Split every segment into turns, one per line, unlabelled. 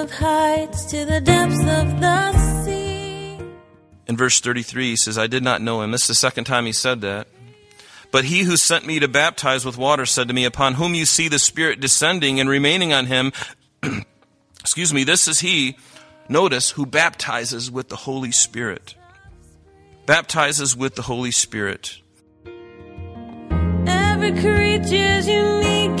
of heights to the depths of the sea.
In verse 33, he says, I did not know him. This is the second time he said that. But he who sent me to baptize with water said to me, Upon whom you see the Spirit descending and remaining on him, excuse me, this is he, notice, who baptizes with the Holy Spirit. Baptizes with the Holy Spirit.
Every creature's unique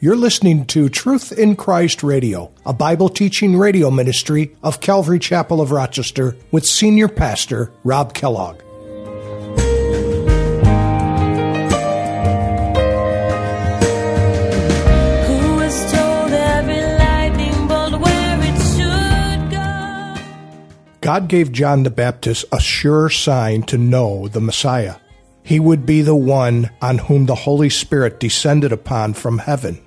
You're listening to Truth in Christ Radio, a Bible teaching radio ministry of Calvary Chapel of Rochester with Senior Pastor Rob Kellogg.
Who was told every lightning bolt where it should go?
God gave John the Baptist a sure sign to know the Messiah. He would be the one on whom the Holy Spirit descended upon from heaven.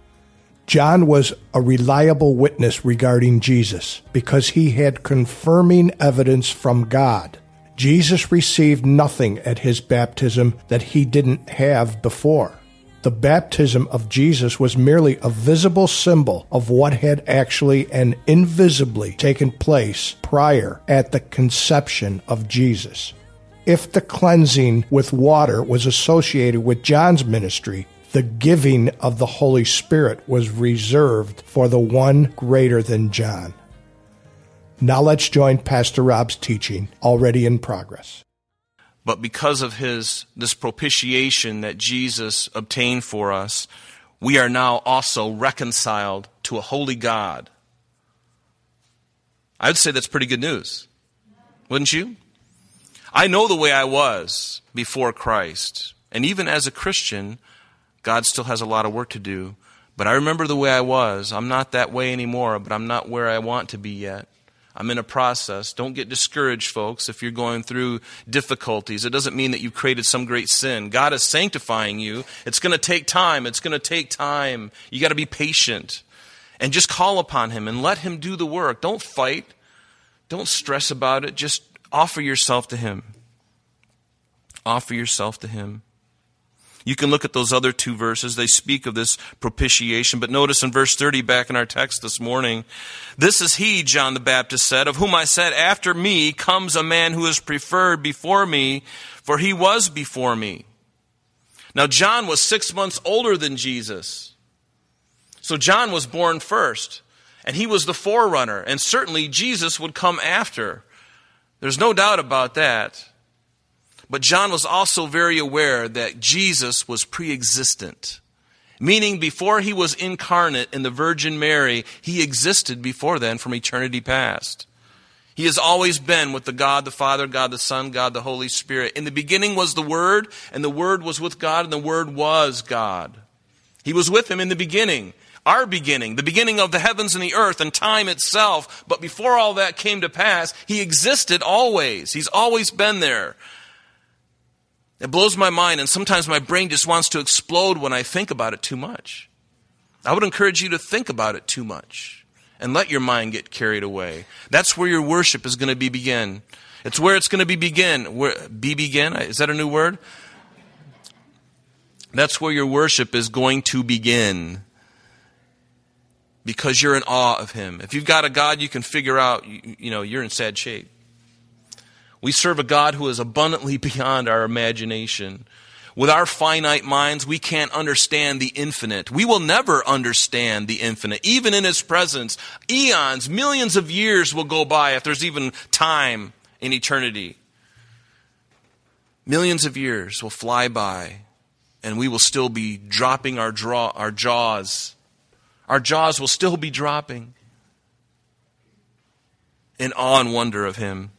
John was a reliable witness regarding Jesus because he had confirming evidence from God. Jesus received nothing at his baptism that he didn't have before. The baptism of Jesus was merely a visible symbol of what had actually and invisibly taken place prior at the conception of Jesus. If the cleansing with water was associated with John's ministry, the giving of the Holy Spirit was reserved for the one greater than John. Now let's join Pastor Rob's teaching, already in progress.
But because of his this propitiation that Jesus obtained for us, we are now also reconciled to a holy God. I would say that's pretty good news. Wouldn't you? I know the way I was before Christ. And even as a Christian, God still has a lot of work to do. But I remember the way I was. I'm not that way anymore, but I'm not where I want to be yet. I'm in a process. Don't get discouraged, folks, if you're going through difficulties. It doesn't mean that you've created some great sin. God is sanctifying you. It's going to take time. It's going to take time. You got to be patient. And just call upon Him and let Him do the work. Don't fight. Don't stress about it. Just offer yourself to Him. Offer yourself to Him. You can look at those other two verses. They speak of this propitiation. But notice in verse 30 back in our text this morning, this is he, John the Baptist said, of whom I said, After me comes a man who is preferred before me, for he was before me. Now, John was six months older than Jesus. So John was born first, and he was the forerunner, and certainly Jesus would come after. There's no doubt about that. But John was also very aware that Jesus was pre existent, meaning before he was incarnate in the Virgin Mary, he existed before then from eternity past. He has always been with the God the Father, God the Son, God the Holy Spirit. In the beginning was the Word, and the Word was with God, and the Word was God. He was with him in the beginning, our beginning, the beginning of the heavens and the earth and time itself. But before all that came to pass, he existed always. He's always been there. It blows my mind, and sometimes my brain just wants to explode when I think about it too much. I would encourage you to think about it too much and let your mind get carried away. That's where your worship is going to be begin. It's where it's going to be begin. Where, be begin? Is that a new word? That's where your worship is going to begin because you're in awe of Him. If you've got a God you can figure out, you, you know, you're in sad shape. We serve a God who is abundantly beyond our imagination. With our finite minds, we can't understand the infinite. We will never understand the infinite. Even in His presence, eons, millions of years will go by if there's even time in eternity. Millions of years will fly by, and we will still be dropping our, draw, our jaws. Our jaws will still be dropping in awe and wonder of Him.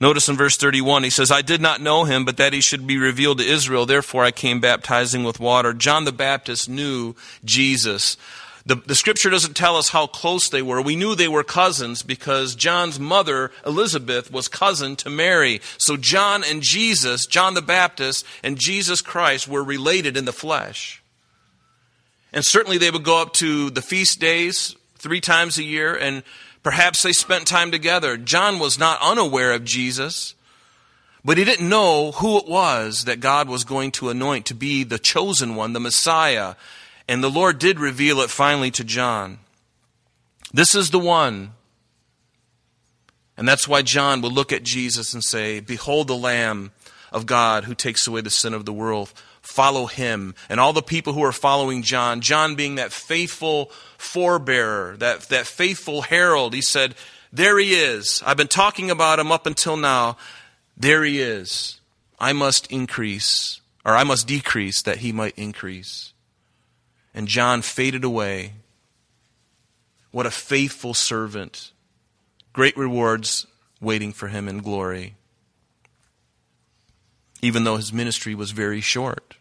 Notice in verse 31, he says, I did not know him, but that he should be revealed to Israel. Therefore I came baptizing with water. John the Baptist knew Jesus. The, the scripture doesn't tell us how close they were. We knew they were cousins because John's mother, Elizabeth, was cousin to Mary. So John and Jesus, John the Baptist, and Jesus Christ were related in the flesh. And certainly they would go up to the feast days three times a year, and perhaps they spent time together. John was not unaware of Jesus, but he didn't know who it was that God was going to anoint to be the chosen one, the Messiah. And the Lord did reveal it finally to John. This is the one. And that's why John will look at Jesus and say, Behold the Lamb of God who takes away the sin of the world. Follow him. And all the people who are following John, John being that faithful forebearer, that, that faithful herald, he said, There he is. I've been talking about him up until now. There he is. I must increase, or I must decrease that he might increase and John faded away. What a faithful servant. Great rewards waiting for him in glory, even though his ministry was very short.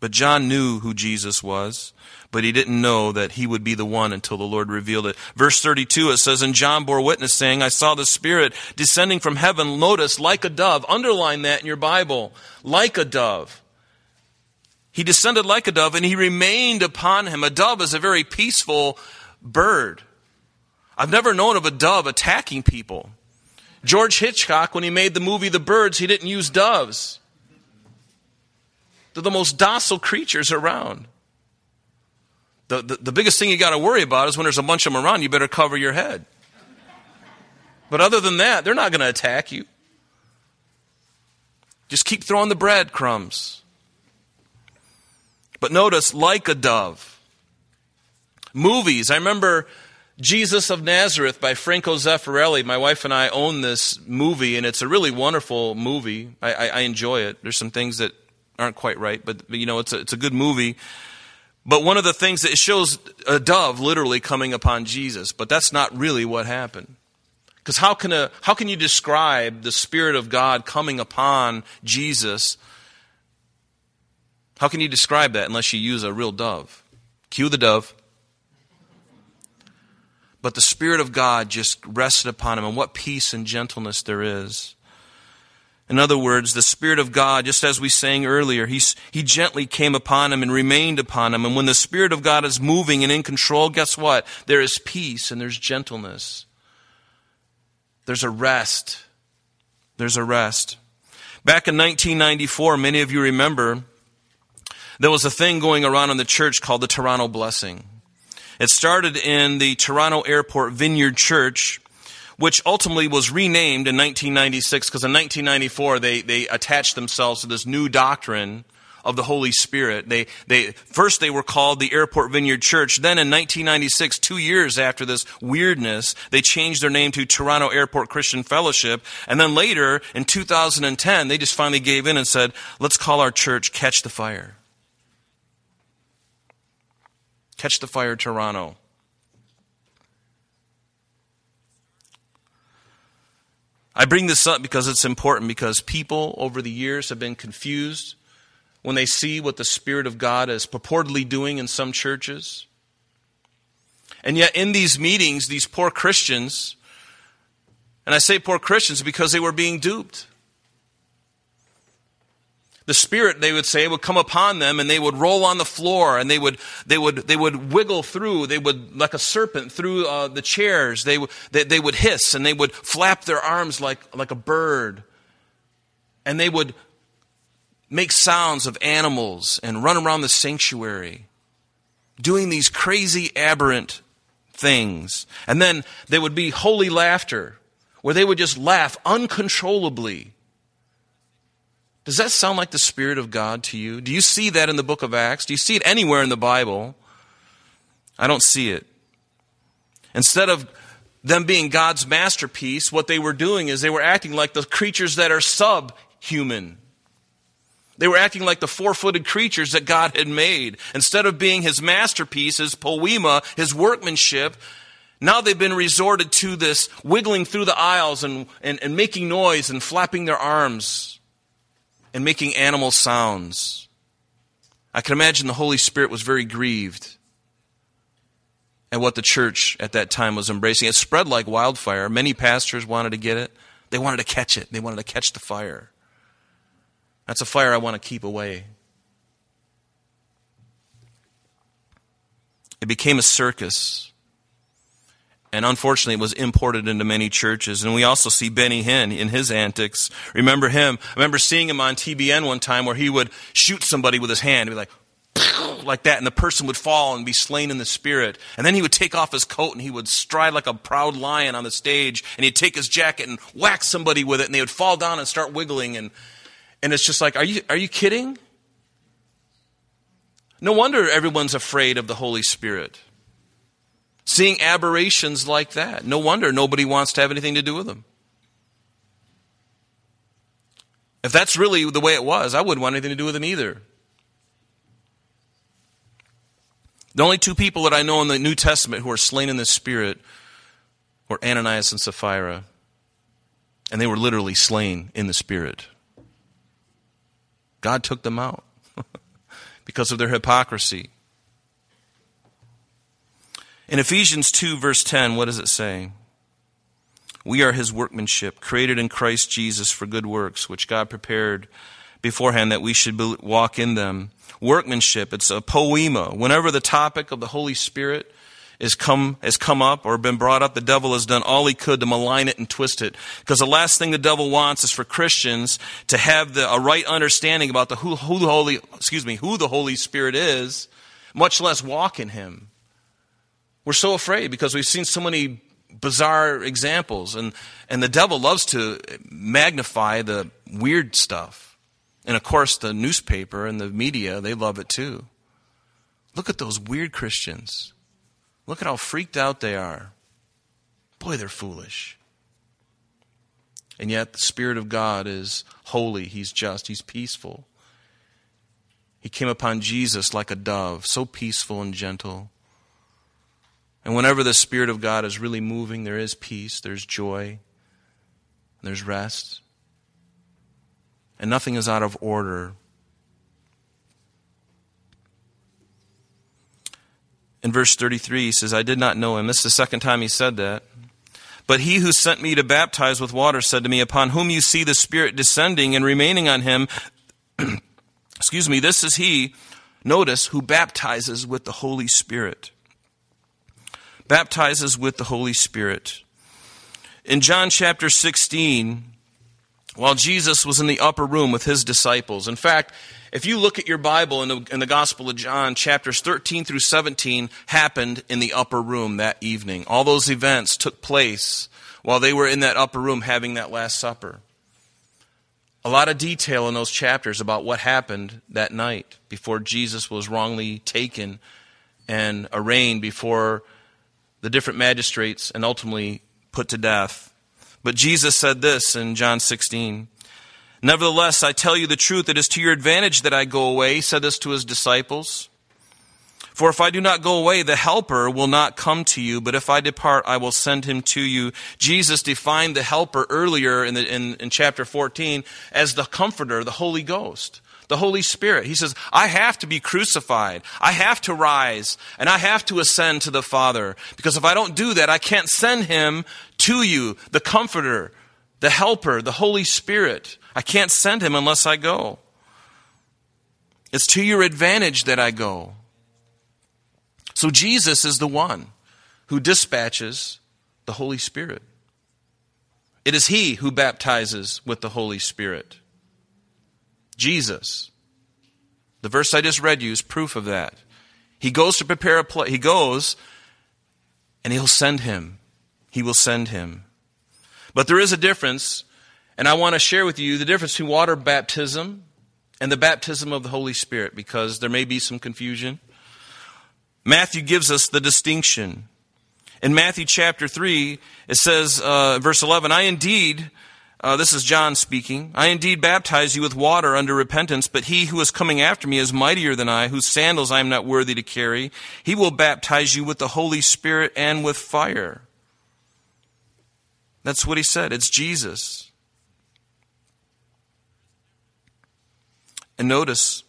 But John knew who Jesus was, but he didn't know that he would be the one until the Lord revealed it. Verse 32, it says, And John bore witness, saying, I saw the Spirit descending from heaven, notice, like a dove. Underline that in your Bible. Like a dove. He descended like a dove and he remained upon him. A dove is a very peaceful bird. I've never known of a dove attacking people. George Hitchcock, when he made the movie The Birds, he didn't use doves. They're the most docile creatures around. The, the, the biggest thing you got to worry about is when there's a bunch of them around, you better cover your head. But other than that, they're not going to attack you. Just keep throwing the breadcrumbs. But notice, like a dove. Movies. I remember Jesus of Nazareth by Franco Zeffirelli. My wife and I own this movie, and it's a really wonderful movie. I, I, I enjoy it. There's some things that aren't quite right, but, you know, it's a, it's a good movie. But one of the things that it shows a dove literally coming upon Jesus, but that's not really what happened. Because how can a how can you describe the Spirit of God coming upon Jesus how can you describe that unless you use a real dove? Cue the dove. But the Spirit of God just rested upon him, and what peace and gentleness there is. In other words, the Spirit of God, just as we sang earlier, he's, he gently came upon him and remained upon him. And when the Spirit of God is moving and in control, guess what? There is peace and there's gentleness. There's a rest. There's a rest. Back in 1994, many of you remember, there was a thing going around in the church called the Toronto Blessing. It started in the Toronto Airport Vineyard Church, which ultimately was renamed in 1996 because in 1994 they, they attached themselves to this new doctrine of the Holy Spirit. They, they, first they were called the Airport Vineyard Church. Then in 1996, two years after this weirdness, they changed their name to Toronto Airport Christian Fellowship. And then later, in 2010, they just finally gave in and said, let's call our church Catch the Fire. Catch the Fire Toronto. I bring this up because it's important because people over the years have been confused when they see what the Spirit of God is purportedly doing in some churches. And yet, in these meetings, these poor Christians, and I say poor Christians because they were being duped the spirit they would say would come upon them and they would roll on the floor and they would they would they would wiggle through they would like a serpent through uh, the chairs. They, they they would hiss and they would flap their arms like like a bird. And they would make sounds of animals and run around the sanctuary doing these crazy aberrant things. And then there would be holy laughter where they would just laugh uncontrollably does that sound like the Spirit of God to you? Do you see that in the book of Acts? Do you see it anywhere in the Bible? I don't see it. Instead of them being God's masterpiece, what they were doing is they were acting like the creatures that are subhuman. They were acting like the four footed creatures that God had made. Instead of being his masterpiece, his poema, his workmanship, now they've been resorted to this wiggling through the aisles and, and, and making noise and flapping their arms and making animal sounds. I can imagine the Holy Spirit was very grieved at what the church at that time was embracing. It spread like wildfire. Many pastors wanted to get it. They wanted to catch it. They wanted to catch the fire. That's a fire I want to keep away. It became a circus. And unfortunately, it was imported into many churches. And we also see Benny Hinn in his antics. Remember him? I remember seeing him on TBN one time where he would shoot somebody with his hand. He'd be like, like that, and the person would fall and be slain in the spirit. And then he would take off his coat and he would stride like a proud lion on the stage, and he'd take his jacket and whack somebody with it, and they would fall down and start wiggling. And, and it's just like, are you, are you kidding? No wonder everyone's afraid of the Holy Spirit. Seeing aberrations like that, no wonder nobody wants to have anything to do with them. If that's really the way it was, I wouldn't want anything to do with them either. The only two people that I know in the New Testament who are slain in the Spirit were Ananias and Sapphira. And they were literally slain in the Spirit. God took them out because of their hypocrisy. In Ephesians 2, verse 10, what does it say? We are his workmanship, created in Christ Jesus for good works, which God prepared beforehand that we should walk in them workmanship. It's a poema. Whenever the topic of the Holy Spirit is come, has come up or been brought up, the devil has done all he could to malign it and twist it. Because the last thing the devil wants is for Christians to have the, a right understanding about the, who, who the Holy, excuse me, who the Holy Spirit is, much less walk in him. We're so afraid because we've seen so many bizarre examples and, and the devil loves to magnify the weird stuff. And of course, the newspaper and the media, they love it too. Look at those weird Christians. Look at how freaked out they are. Boy, they're foolish. And yet, the Spirit of God is holy, He's just, He's peaceful. He came upon Jesus like a dove, so peaceful and gentle. And whenever the Spirit of God is really moving, there is peace, there's joy, there's rest and nothing is out of order. In verse 33, he says, I did not know him. This is the second time he said that. But he who sent me to baptize with water said to me, Upon whom you see the Spirit descending and remaining on him, excuse me, this is he, notice, who baptizes with the Holy Spirit. Baptizes with the Holy Spirit. In John chapter 16, while Jesus was in the upper room with his disciples. In fact, if you look at your Bible in the, in the, Gospel of John, chapters 13 through 17 happened in the upper room that evening. All those events took place while they were in that upper room having that Last Supper. A lot of detail in those chapters about what happened that night before Jesus was wrongly taken and arraigned before the different magistrates and ultimately put to death. But Jesus said this in John 16. Nevertheless, I tell you the truth, it is to your advantage that I go away. He said this to his disciples. For if I do not go away, the Helper will not come to you, but if I depart, I will send him to you. Jesus defined the Helper earlier in, the, in, in chapter 14 as the Comforter, the Holy Ghost the Holy Spirit. He says, I have to be crucified. I have to rise and I have to ascend to the Father. Because if I don't do that, I can't send him to you, the Comforter, the Helper, the Holy Spirit. I can't send him unless I go. It's to your advantage that I go. So Jesus is the one who dispatches the Holy Spirit. It is He who baptizes with the Holy Spirit. Jesus. The verse I just read you is proof of that. He goes to prepare a place. He goes and he'll send him. He will send him. But there is a difference, and I want to share with you the difference between water baptism and the baptism of the Holy Spirit because there may be some confusion. Matthew gives us the distinction. In Matthew chapter 3, it says, uh, verse 11, I indeed uh, this is John speaking. I indeed baptize you with water under repentance, but he who is coming after me is mightier than I, whose sandals I am not worthy to carry. He will baptize you with the Holy Spirit and with fire. That's what he said. It's Jesus. And notice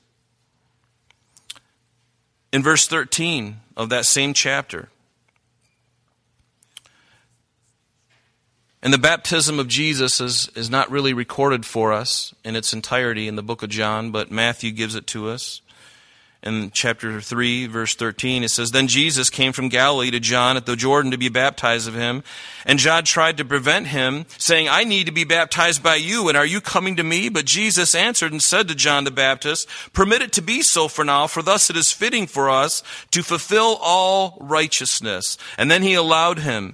in verse 13 of that same chapter, And the baptism of Jesus is, is not really recorded for us in its entirety in the book of John, but Matthew gives it to us. In chapter 3, verse 13, it says, Then Jesus came from Galilee to John at the Jordan to be baptized of him. And John tried to prevent him, saying, I need to be baptized by you, and are you coming to me? But Jesus answered and said to John the Baptist, Permit it to be so for now, for thus it is fitting for us to fulfill all righteousness. And then he allowed him.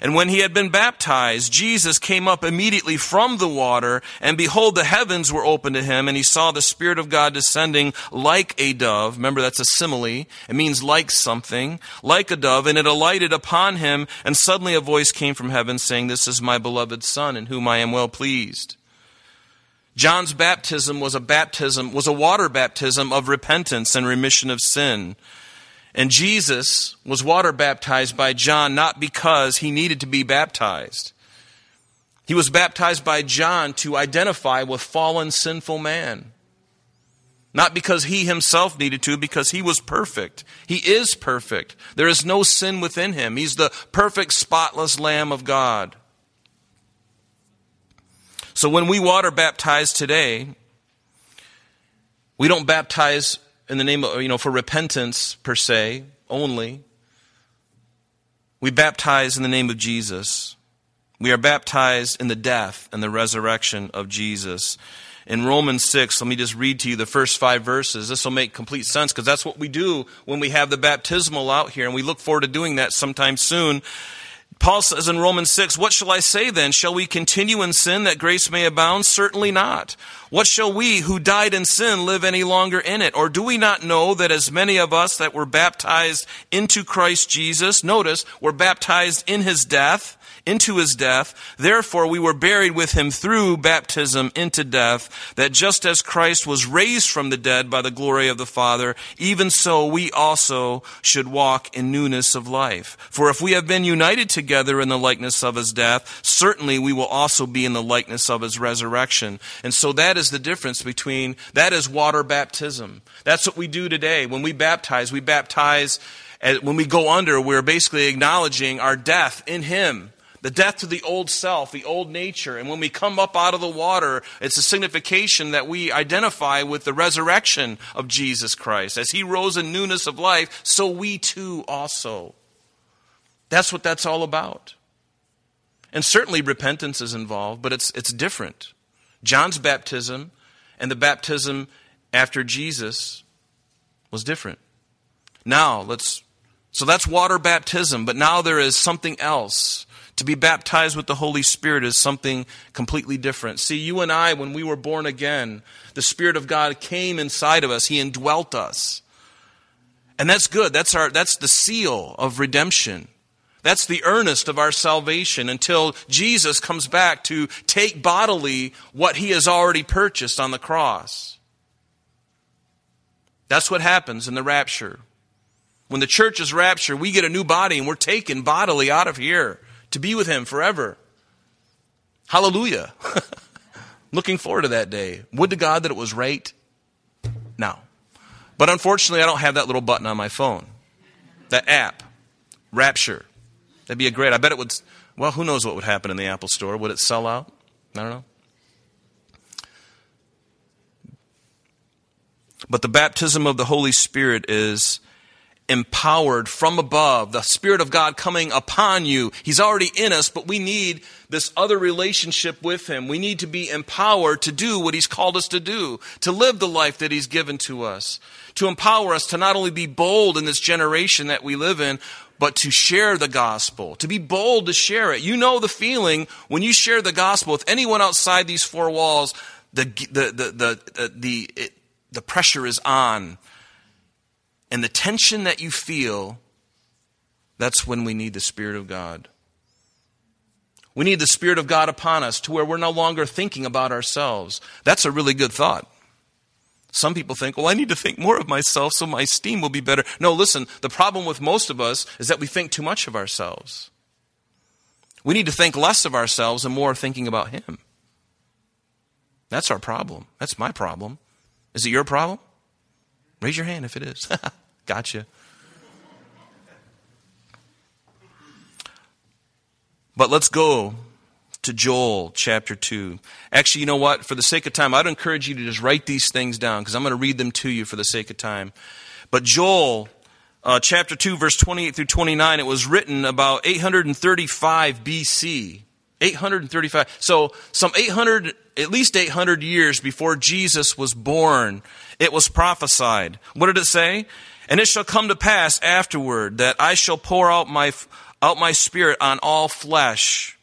And when he had been baptized, Jesus came up immediately from the water, and behold, the heavens were opened to him, and he saw the Spirit of God descending like a dove. Remember, that's a simile. It means like something, like a dove, and it alighted upon him, and suddenly a voice came from heaven saying, This is my beloved Son, in whom I am well pleased. John's baptism was a baptism, was a water baptism of repentance and remission of sin. And Jesus was water baptized by John not because he needed to be baptized. He was baptized by John to identify with fallen, sinful man. Not because he himself needed to, because he was perfect. He is perfect. There is no sin within him. He's the perfect, spotless Lamb of God. So when we water baptize today, we don't baptize in the name of, you know, for repentance per se only. We baptize in the name of Jesus. We are baptized in the death and the resurrection of Jesus. In Romans 6, let me just read to you the first five verses. This will make complete sense because that's what we do when we have the baptismal out here, and we look forward to doing that sometime soon. Paul says in Romans 6, What shall I say then? Shall we continue in sin that grace may abound? Certainly not. What shall we who died in sin live any longer in it? Or do we not know that as many of us that were baptized into Christ Jesus, notice, were baptized in his death, into his death. Therefore, we were buried with him through baptism into death, that just as Christ was raised from the dead by the glory of the Father, even so we also should walk in newness of life. For if we have been united together in the likeness of his death, certainly we will also be in the likeness of his resurrection. And so that is the difference between, that is water baptism. That's what we do today. When we baptize, we baptize when we go under, we're basically acknowledging our death in Him the death to the old self, the old nature. And when we come up out of the water, it's a signification that we identify with the resurrection of Jesus Christ. As he rose in newness of life, so we too also. That's what that's all about. And certainly repentance is involved, but it's, it's different. John's baptism and the baptism after Jesus was different. Now, let's. So that's water baptism, but now there is something else to be baptized with the Holy Spirit is something completely different. See, you and I, when we were born again, the Spirit of God came inside of us, He indwelt us. And that's good. That's, our, that's the seal of redemption. That's the earnest of our salvation until Jesus comes back to take bodily what He has already purchased on the cross. That's what happens in the rapture. When the church is raptured, we get a new body and we're taken bodily out of here to be with Him forever. Hallelujah. Looking forward to that day. Would to God that it was right now. But unfortunately, I don't have that little button on my phone. That app, Rapture. That'd be a great. I bet it would. Well, who knows what would happen in the Apple store? Would it sell out? I don't know. But the baptism of the Holy Spirit is empowered from above, the Spirit of God coming upon you. He's already in us, but we need this other relationship with Him. We need to be empowered to do what He's called us to do, to live the life that He's given to us, to empower us to not only be bold in this generation that we live in, but to share the gospel, to be bold to share it. You know the feeling when you share the gospel with anyone outside these four walls, the, the, the, the, the, the, pressure is on and the tension that you feel, that's when we need the Spirit of God. We need the Spirit of God upon us to where we're no longer thinking about ourselves. That's a really good thought. Some people think, well, I need to think more of myself so my esteem will be better. No, listen, the problem with most of us is that we think too much of ourselves. We need to think less of ourselves and more thinking about Him. That's our problem. That's my problem. Is it your problem? Raise your hand if it is. gotcha. But let's go to Joel chapter 2. Actually, you know what? For the sake of time, I'd encourage you to just write these things down because I'm going to read them to you for the sake of time. But Joel uh, chapter 2, verse 28 through 29, it was written about 835 BC. 835. So, some 800, at least 800 years before Jesus was born, it was prophesied. What did it say? And it shall come to pass afterward that I shall pour out my, out my spirit on all flesh.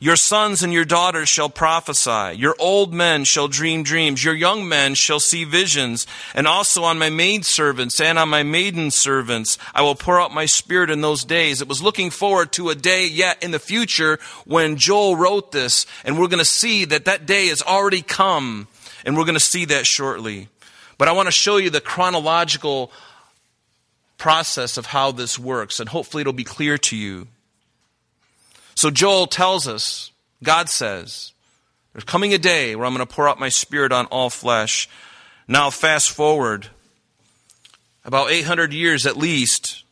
Your sons and your daughters shall prophesy. Your old men shall dream dreams. Your young men shall see visions. And also on my maidservants and on my maiden servants I will pour out my spirit in those days. It was looking forward to a day yet in the future when Joel wrote this. And we're going to see that that day has already come. And we're going to see that shortly. But I want to show you the chronological process of how this works. And hopefully it'll be clear to you. So Joel tells us, God says, there's coming a day where I'm going to pour out my spirit on all flesh. Now, fast forward about 800 years at least,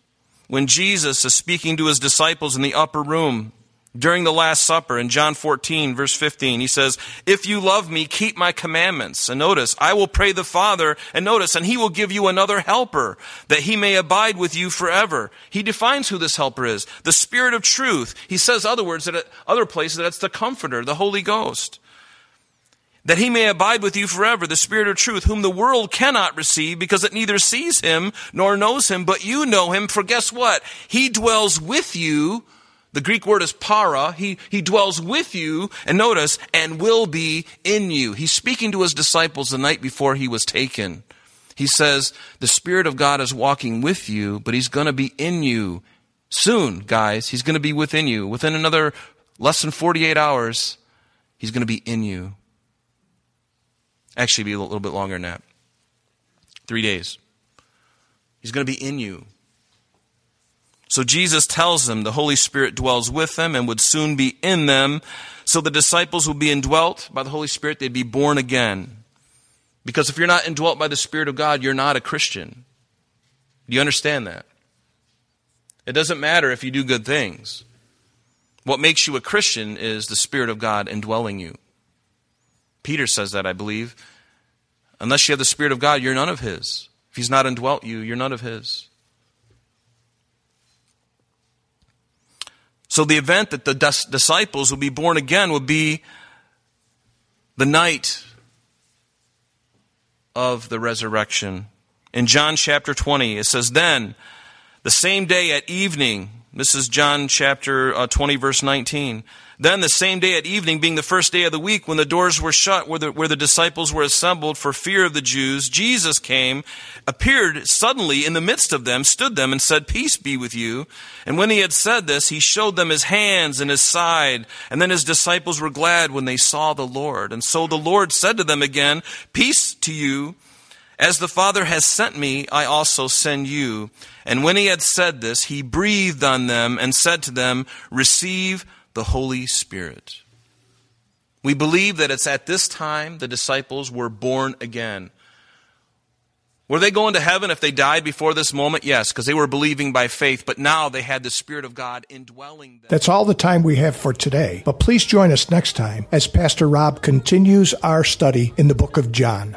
when Jesus is speaking to his disciples in the upper room during the Last Supper in John 14, verse 15. He says, If you love me, keep my commandments. And notice, I will pray the Father, and notice, and he will give you another helper, that he may abide with you forever. He defines who this helper is the Spirit of truth. He says other words that other places that it's the Comforter, the Holy Ghost. That he may abide with you forever, the Spirit of truth, whom the world cannot receive because it neither sees him nor knows him, but you know him, for guess what? He dwells with you the Greek word is para. He, he dwells with you, and notice, and will be in you. He's speaking to his disciples the night before he was taken. He says, The Spirit of God is walking with you, but he's going to be in you soon, guys. He's going to be within you. Within another less than 48 hours, he's going to be in you. Actually, be a little bit longer than that. Three days. He's going to be in you. So Jesus tells them the Holy Spirit dwells with them and would soon be in them. So the disciples would be indwelt by the Holy Spirit. They'd be born again. Because if you're not indwelt by the Spirit of God, you're not a Christian. Do you understand that? It doesn't matter if you do good things. What makes you a Christian is the Spirit of God indwelling you. Peter says that, I believe. Unless you have the Spirit of God, you're none of His. If He's not indwelt you, you're none of His. So the event that the disciples will be born again will be the night of the resurrection. In John chapter 20, it says, Then, the same day at evening, this is John chapter uh, 20, verse 19. Then, the same day at evening, being the first day of the week, when the doors were shut, where the, where the disciples were assembled for fear of the Jews, Jesus came, appeared suddenly in the midst of them, stood them, and said, Peace be with you. And when he had said this, he showed them his hands and his side. And then his disciples were glad when they saw the Lord. And so the Lord said to them again, Peace to you. As the Father has sent me, I also send you. And when he had said this, he breathed on them and said to them, Receive the Holy Spirit. We believe that it's at this time the disciples were born again. Were they going to heaven if they died before this moment? Yes, because they were believing by faith, but now they had the Spirit of God indwelling them.
That's all the time we have for today, but please join us next time as Pastor Rob continues our study in the book of John.